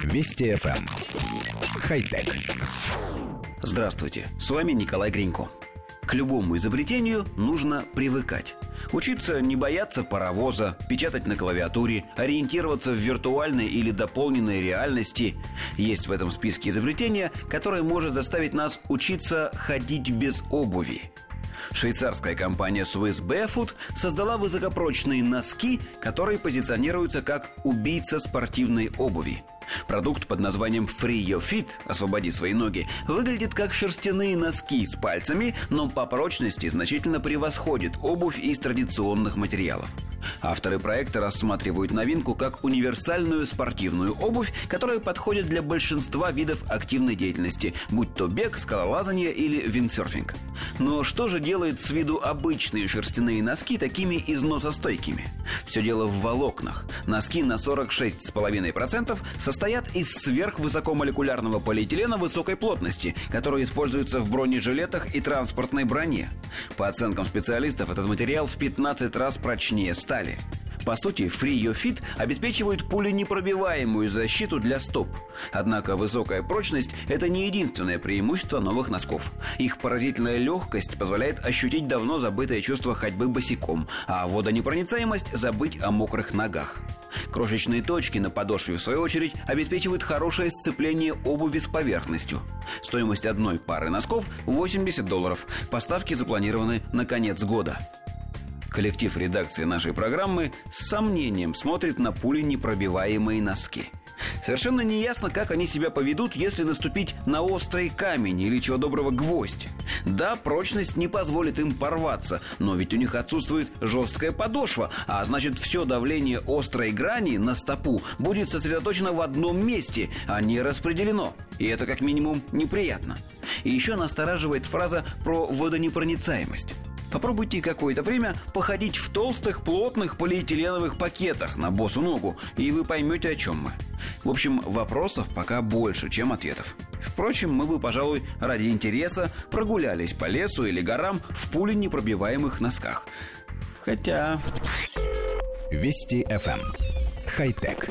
Вести FM. Эм. Хай-тек. Здравствуйте, с вами Николай Гринько. К любому изобретению нужно привыкать. Учиться не бояться паровоза, печатать на клавиатуре, ориентироваться в виртуальной или дополненной реальности. Есть в этом списке изобретения, которое может заставить нас учиться ходить без обуви. Швейцарская компания Swiss Barefoot создала высокопрочные носки, которые позиционируются как убийца спортивной обуви. Продукт под названием Free Your Feet – «Освободи свои ноги» выглядит как шерстяные носки с пальцами, но по прочности значительно превосходит обувь из традиционных материалов. Авторы проекта рассматривают новинку как универсальную спортивную обувь, которая подходит для большинства видов активной деятельности, будь то бег, скалолазание или виндсерфинг. Но что же делает с виду обычные шерстяные носки такими износостойкими? Все дело в волокнах. Носки на 46,5% состоят из сверхвысокомолекулярного полиэтилена высокой плотности, который используется в бронежилетах и транспортной броне. По оценкам специалистов, этот материал в 15 раз прочнее стали. По сути, Free Your Fit обеспечивает пуленепробиваемую защиту для стоп. Однако высокая прочность – это не единственное преимущество новых носков. Их поразительная легкость позволяет ощутить давно забытое чувство ходьбы босиком, а водонепроницаемость – забыть о мокрых ногах. Крошечные точки на подошве, в свою очередь, обеспечивают хорошее сцепление обуви с поверхностью. Стоимость одной пары носков – 80 долларов. Поставки запланированы на конец года. Коллектив редакции нашей программы с сомнением смотрит на пули непробиваемые носки. Совершенно неясно, как они себя поведут, если наступить на острый камень или чего доброго гвоздь. Да, прочность не позволит им порваться, но ведь у них отсутствует жесткая подошва, а значит все давление острой грани на стопу будет сосредоточено в одном месте, а не распределено. И это как минимум неприятно. И еще настораживает фраза про водонепроницаемость. Попробуйте какое-то время походить в толстых, плотных полиэтиленовых пакетах на босу ногу, и вы поймете, о чем мы. В общем, вопросов пока больше, чем ответов. Впрочем, мы бы, пожалуй, ради интереса прогулялись по лесу или горам в пуле непробиваемых носках. Хотя... Вести FM. Эм. Хай-тек.